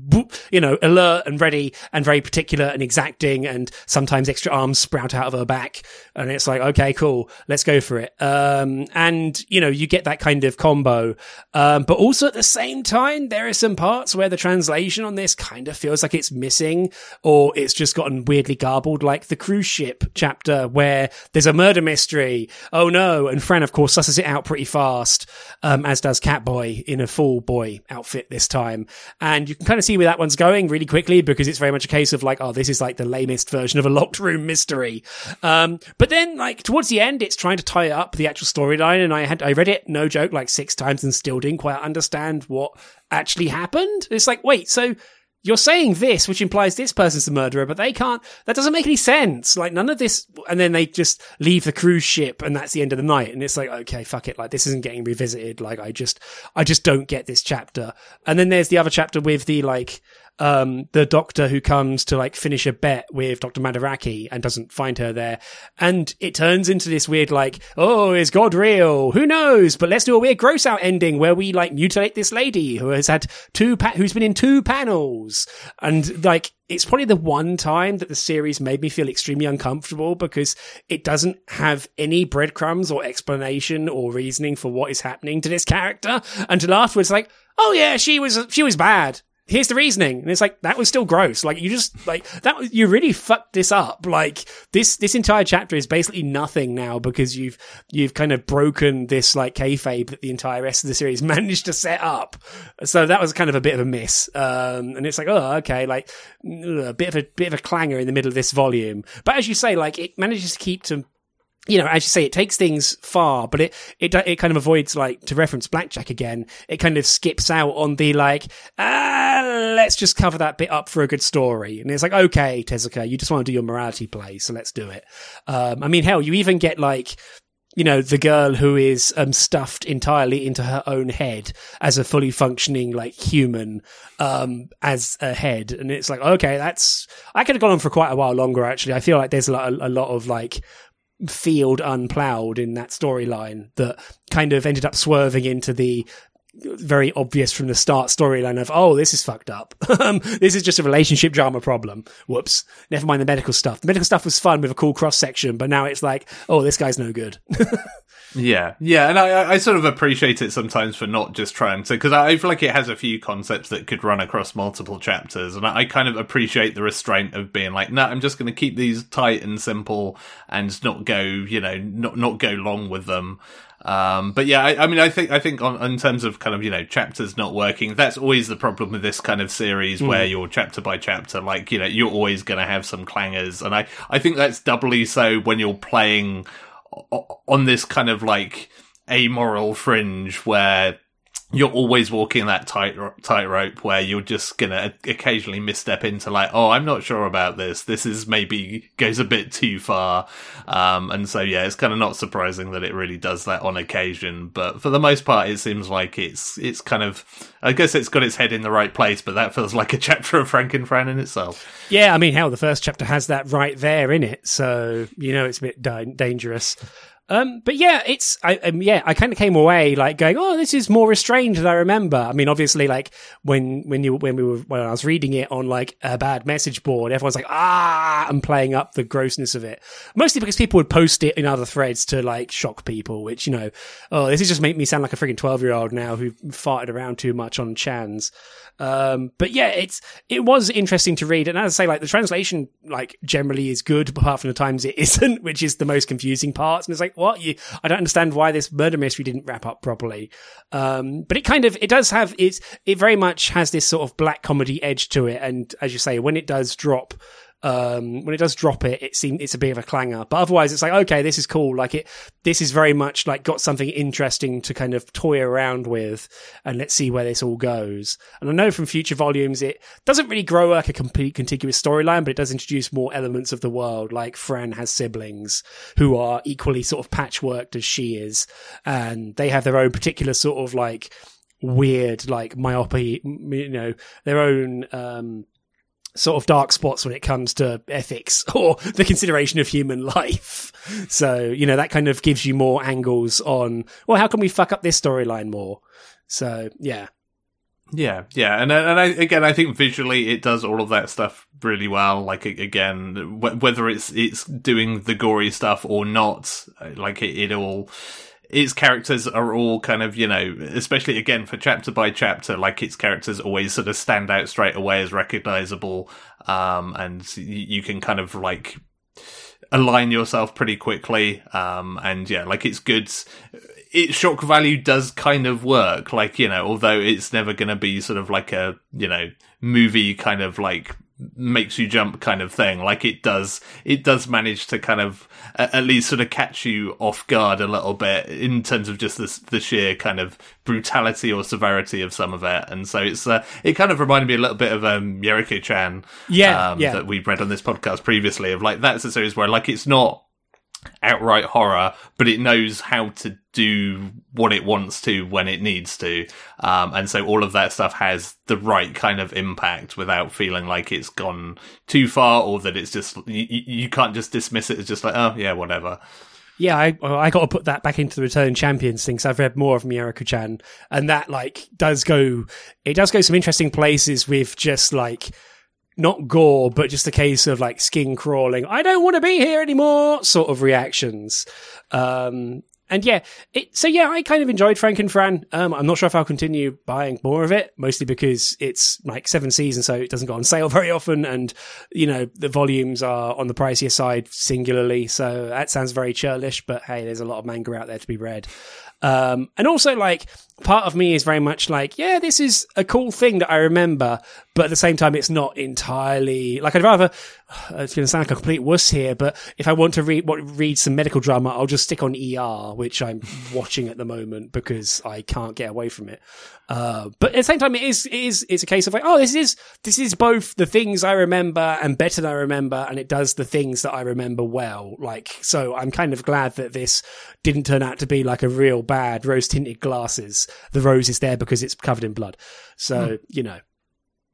you know, alert and ready and very particular and exacting and sometimes extra arms sprout out of her back. And it's like, okay, cool. Let's go for it. Um, and you know, you get that kind of combo. Um, but also at the same time, there are some parts where the translation on this kind of feels like it's missing or it's just gotten weirdly garbled, like the cruise ship chapter where there's a murder mystery. Oh no. And Fran, of course, susses it out pretty fast, um, as does Catboy in a full boy outfit this time. And you can kind of see where that one's going really quickly because it's very much a case of like, oh, this is like the lamest version of a locked room mystery. Um, but then like towards the end, it's trying to tie up the actual storyline. And I had, I read it, no joke, like six times and still didn't quite understand what actually happened. It's like, wait, so you're saying this, which implies this person's the murderer, but they can't, that doesn't make any sense. Like none of this, and then they just leave the cruise ship and that's the end of the night. And it's like, okay, fuck it. Like this isn't getting revisited. Like I just, I just don't get this chapter. And then there's the other chapter with the like, um, the doctor who comes to like finish a bet with Dr. Madaraki and doesn't find her there. And it turns into this weird, like, oh, is God real? Who knows? But let's do a weird gross out ending where we like mutilate this lady who has had two, pa- who's been in two panels. And like, it's probably the one time that the series made me feel extremely uncomfortable because it doesn't have any breadcrumbs or explanation or reasoning for what is happening to this character until afterwards, like, oh yeah, she was, she was bad here's the reasoning. And it's like, that was still gross. Like, you just, like, that, you really fucked this up. Like, this, this entire chapter is basically nothing now because you've, you've kind of broken this, like, kayfabe that the entire rest of the series [laughs] managed to set up. So that was kind of a bit of a miss. Um, and it's like, oh, okay, like, a bit of a, bit of a clanger in the middle of this volume. But as you say, like, it manages to keep to you know, as you say, it takes things far, but it, it, it kind of avoids, like, to reference Black Jack again, it kind of skips out on the, like, ah, let's just cover that bit up for a good story. And it's like, okay, Tezuka, you just want to do your morality play, so let's do it. Um, I mean, hell, you even get, like, you know, the girl who is um, stuffed entirely into her own head as a fully functioning, like, human, um, as a head. And it's like, okay, that's, I could have gone on for quite a while longer, actually. I feel like there's a lot, a lot of, like, field unplowed in that storyline that kind of ended up swerving into the very obvious from the start storyline of oh this is fucked up. [laughs] Um, this is just a relationship drama problem. Whoops. Never mind the medical stuff. The medical stuff was fun with a cool cross section but now it's like oh this guy's no good [laughs] Yeah, yeah, and I, I sort of appreciate it sometimes for not just trying to, because I feel like it has a few concepts that could run across multiple chapters, and I, I kind of appreciate the restraint of being like, no, nah, I'm just going to keep these tight and simple and not go, you know, not not go long with them. Um, but yeah, I, I, mean, I think I think on in terms of kind of you know chapters not working, that's always the problem with this kind of series mm. where you're chapter by chapter, like you know, you're always going to have some clangers, and I I think that's doubly so when you're playing on this kind of like amoral fringe where you're always walking that tight tightrope where you're just gonna occasionally misstep into like, oh, I'm not sure about this. This is maybe goes a bit too far, um, and so yeah, it's kind of not surprising that it really does that on occasion. But for the most part, it seems like it's it's kind of, I guess it's got its head in the right place. But that feels like a [laughs] chapter of Frankenfran in itself. Yeah, I mean, hell, the first chapter has that right there in it, so you know it's a bit da- dangerous. Um, but yeah, it's, I, um, yeah, I kind of came away like going, oh, this is more restrained than I remember. I mean, obviously, like when, when you, when we were, when I was reading it on like a bad message board, everyone's like, ah, and playing up the grossness of it. Mostly because people would post it in other threads to like shock people, which, you know, oh, this is just make me sound like a freaking 12 year old now who farted around too much on chans. Um, but yeah, it's it was interesting to read, and as I say, like the translation, like generally is good, apart from the times it [laughs] isn't, which is the most confusing parts. And it's like, what you? I don't understand why this murder mystery didn't wrap up properly. Um, but it kind of it does have it's it very much has this sort of black comedy edge to it, and as you say, when it does drop Um, when it does drop it, it seems it's a bit of a clanger. But otherwise, it's like okay, this is cool. Like it, this is very much like got something interesting to kind of toy around with, and let's see where this all goes. And I know from future volumes, it doesn't really grow like a complete contiguous storyline, but it does introduce more elements of the world. Like Fran has siblings who are equally sort of patchworked as she is, and they have their own particular sort of like weird like myopia you know their own um sort of dark spots when it comes to ethics [laughs] or the consideration of human life. So, you know, that kind of gives you more angles on, well, how can we fuck up this storyline more? So, yeah. Yeah, yeah, and and I, again, I think visually it does all of that stuff really well. Like again, whether it's it's doing the gory stuff or not, uh, like it, it all its characters are all kind of, you know, especially again for chapter by chapter, like its characters always sort of stand out straight away as recognizable. Um, and you can kind of like align yourself pretty quickly. Um, and yeah, like it's good. Its shock value does kind of work. Like, you know, although it's never going to be sort of like a, you know, movie kind of like makes you jump kind of thing. Like it does, it does manage to kind of at least sort of catch you off guard a little bit in terms of just the, the sheer kind of brutality or severity of some of it. And so it's, uh, it kind of reminded me a little bit of, um, Mieruko-chan. Yeah, um, yeah. That we've read on this podcast previously of like, that's a series where like it's not, outright horror, but it knows how to do what it wants to when it needs to. Um, and so all of that stuff has the right kind of impact without feeling like it's gone too far or that it's just, you, you can't just dismiss it as just like, oh, yeah, whatever. Yeah, I I got to put that back into the Return Champions thing. So I've read more of Mieruko-chan, and that like does go, it does go some interesting places with just like not gore, but just a case of like skin crawling. I don't want to be here anymore sort of reactions. Um, and yeah, it, so yeah, I kind of enjoyed Franken Fran. Um, I'm not sure if I'll continue buying more of it, mostly because it's like Seven Seas, so it doesn't go on [laughs] sale very often. And, you know, the volumes are on the pricier side singularly. So that sounds very churlish, but hey, there's a lot of manga out there to be read. Um, and also like part of me is very much like, yeah, this is a cool thing that I remember, but at the same time, it's not entirely like I'd rather. It's going to sound like a complete wuss here, but if I want to read what read some medical drama, I'll just stick on ER, which I'm [laughs] watching at the moment because I can't get away from it. Uh, but at the same time, it is it is it's a case of like, oh, this is this is both the things I remember and better than I remember, and it does the things that I remember well. Like, so I'm kind of glad that this didn't turn out to be like a real bad rose tinted glasses the rose is there because it's covered in blood. So, hmm. you know.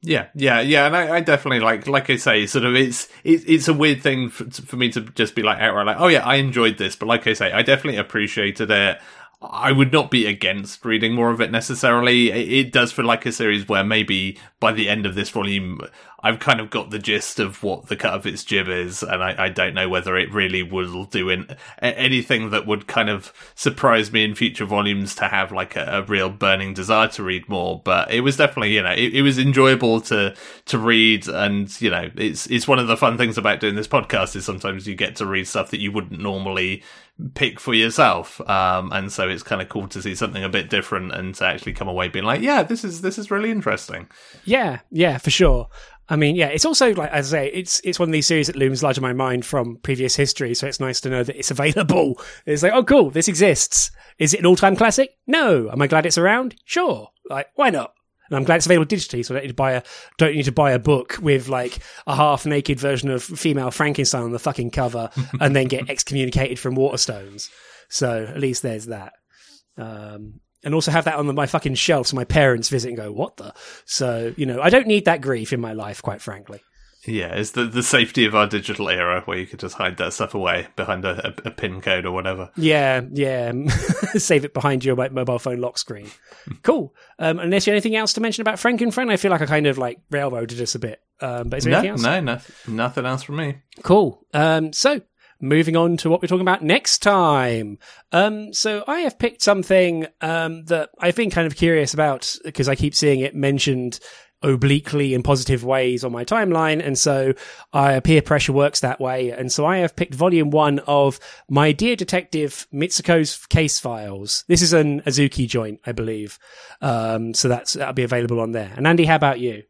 Yeah, yeah, yeah, and I, I, definitely like, like I say, sort of, it's it, it's a weird thing for, for, me to just be like outright like, oh yeah, I enjoyed this, but like I say, I definitely appreciated it. I would not be against reading more of it necessarily. It, it does feel like a series where maybe by the end of this volume, I've kind of got the gist of what the cut of its jib is, and I, I don't know whether it really will do in, anything that would kind of surprise me in future volumes to have like a, a real burning desire to read more. But it was definitely, you know, it, it, was enjoyable to to read, and you know, it's it's one of the fun things about doing this podcast is sometimes you get to read stuff that you wouldn't normally pick for yourself, um, and so it's kind of cool to see something a bit different and to actually come away being like, yeah, this is this is really interesting. Yeah, yeah, for sure. I mean, yeah, it's also like as I say, it's it's one of these series that looms large in my mind from previous history. So it's nice to know that it's [laughs] available. It's like, oh, cool, this exists. Is it an all-time classic? No. Am I glad it's around? Sure. Like, why not? And I'm glad it's available digitally, so I don't need to buy a don't need to buy a book with like a half naked version of female Frankenstein on the fucking cover, and then get [laughs] excommunicated from Waterstones. So at least there's that. Um, and also have that on my fucking shelf so my parents visit and go, what the? So, you know, I don't need that grief in my life, quite frankly. Yeah, it's the, the safety of our digital era where you could just hide that stuff away behind a, a, a pin code or whatever. Yeah, yeah. [laughs] Save it behind your mobile phone lock screen. cool. Um, unless you have anything else to mention about Franken Fran, I feel like I kind of like railroaded us a bit. Um, but is there no, anything else? No, no, nothing else from me. Cool. Um, so moving on to what we're talking about next time. Um, so I have picked something um, that I've been kind of curious about because I keep seeing it mentioned obliquely in positive ways on my timeline. And so I peer pressure works that way. And so I have picked volume one of My Dear Detective Mitsuko's Case Files. This is an Azuki joint, I believe. Um, so that's, that'll be available on there. And Andy, how about you?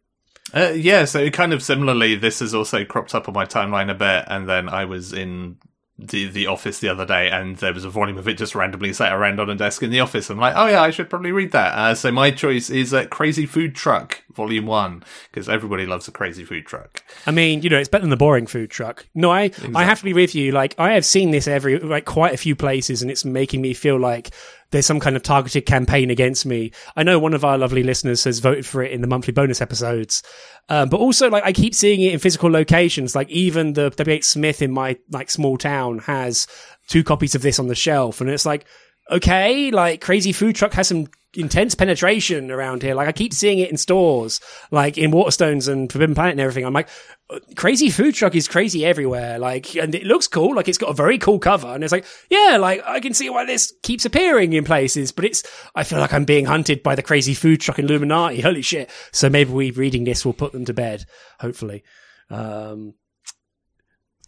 Uh, yeah, so kind of similarly, this has also cropped up on my timeline a bit, and then I was in the the office the other day, and there was a volume of it just randomly sat around on a desk in the office. I'm like, oh yeah, I should probably read that. Uh, so my choice is uh, Crazy Food Truck Volume One because everybody loves a crazy food truck. I mean, you know, it's better than the boring food truck. No, I I have to be with you. Like, I have seen this every like quite a few places, and it's making me feel like there's some kind of targeted campaign against me. I know one of our lovely listeners has voted for it in the monthly bonus episodes, um, but also like I keep seeing it in physical locations. Like even the W.H. Smith in my like small town has two copies of this on the shelf, and it's like okay, like Crazy Food Truck has some intense penetration around here. Like I keep seeing it in stores, like in Waterstones and Forbidden Planet and everything. I'm like, Crazy Food Truck is crazy everywhere. Like, and it looks cool. Like it's got a very cool cover. And it's like, yeah, like I can see why this keeps appearing in places, but it's, I feel like I'm being hunted by the Crazy Food Truck Illuminati. [laughs] Holy shit. So maybe we reading this will put them to bed, hopefully. Um,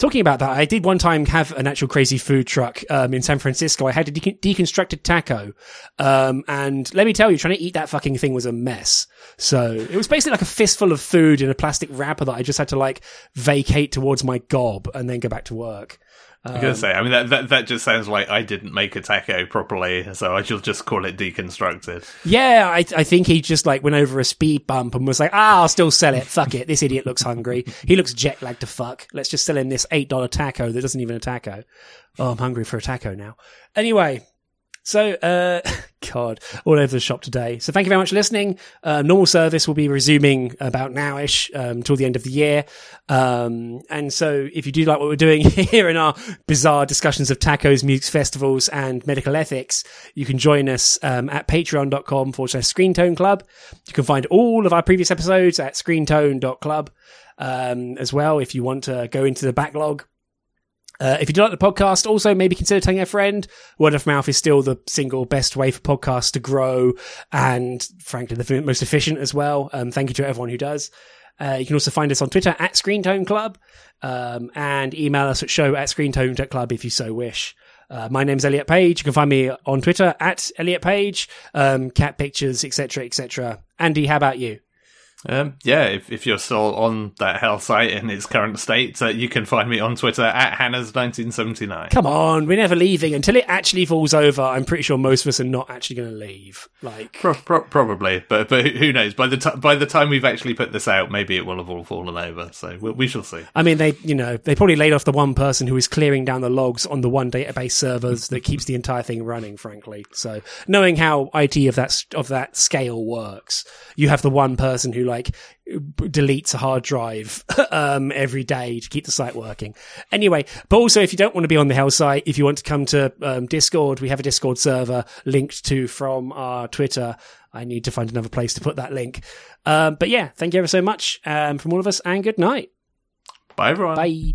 Talking about that, I did one time have an actual crazy food truck um, in San Francisco. I had a de- deconstructed taco, um, and let me tell you, trying to eat that fucking thing was a mess. So it was basically like a fistful of food in a plastic wrapper that I just had to like vacate towards my gob and then go back to work. Um, I gonna say, I mean that, that that just sounds like I didn't make a taco properly, so I should just call it deconstructed. Yeah, I I think he just like went over a speed bump and was like, ah, I'll still sell it. Fuck it, this idiot looks hungry. He looks jet lagged to fuck. Let's just sell him this eight dollar taco that doesn't even a taco. Oh, I'm hungry for a taco now. Anyway, so, uh, [laughs] God, all over the shop today. So thank you very much for listening. Uh, normal service will be resuming about nowish, um, till the end of the year. Um, and so if you do like what we're doing [laughs] here in our bizarre discussions of tacos, music festivals and medical ethics, you can join us, um, at patreon.com forward slash screentone club. You can find all of our previous episodes at screentone.club. Um, as well, if you want to go into the backlog, uh, if you do like the podcast, also maybe consider telling a friend. Word of mouth is still the single best way for podcasts to grow and frankly the most efficient as well. Um, thank you to everyone who does. Uh, you can also find us on Twitter at Screentone Club um, and email us at show at screentone.club if you so wish. Uh, my name's Elliot Page. You can find me on Twitter at Elliot Page, um, cat pictures, etc., etc. Andy, how about you? Um, yeah, if, if you're still on that hell site in its current state, uh, you can find me on Twitter at Hannah's1979. Come on, we're never leaving until it actually falls over. I'm pretty sure most of us are not actually going to leave. Like pro- pro- probably, but but who knows? By the time by the time we've actually put this out, maybe it will have all fallen over. So we, we shall see. I mean, they you know they probably laid off the one person who is clearing down the logs on the one database servers that keeps the entire thing running. Frankly, so knowing how IT of that of that scale works, you have the one person who like deletes a hard drive [laughs] um, every day to keep the site working. Anyway, but also if you don't want to be on the Hell site, if you want to come to um, Discord, we have a Discord server linked to from our Twitter. I need to find another place to put that link. Um, but yeah, thank you ever so much um, from all of us, and good night. Bye, everyone. Bye.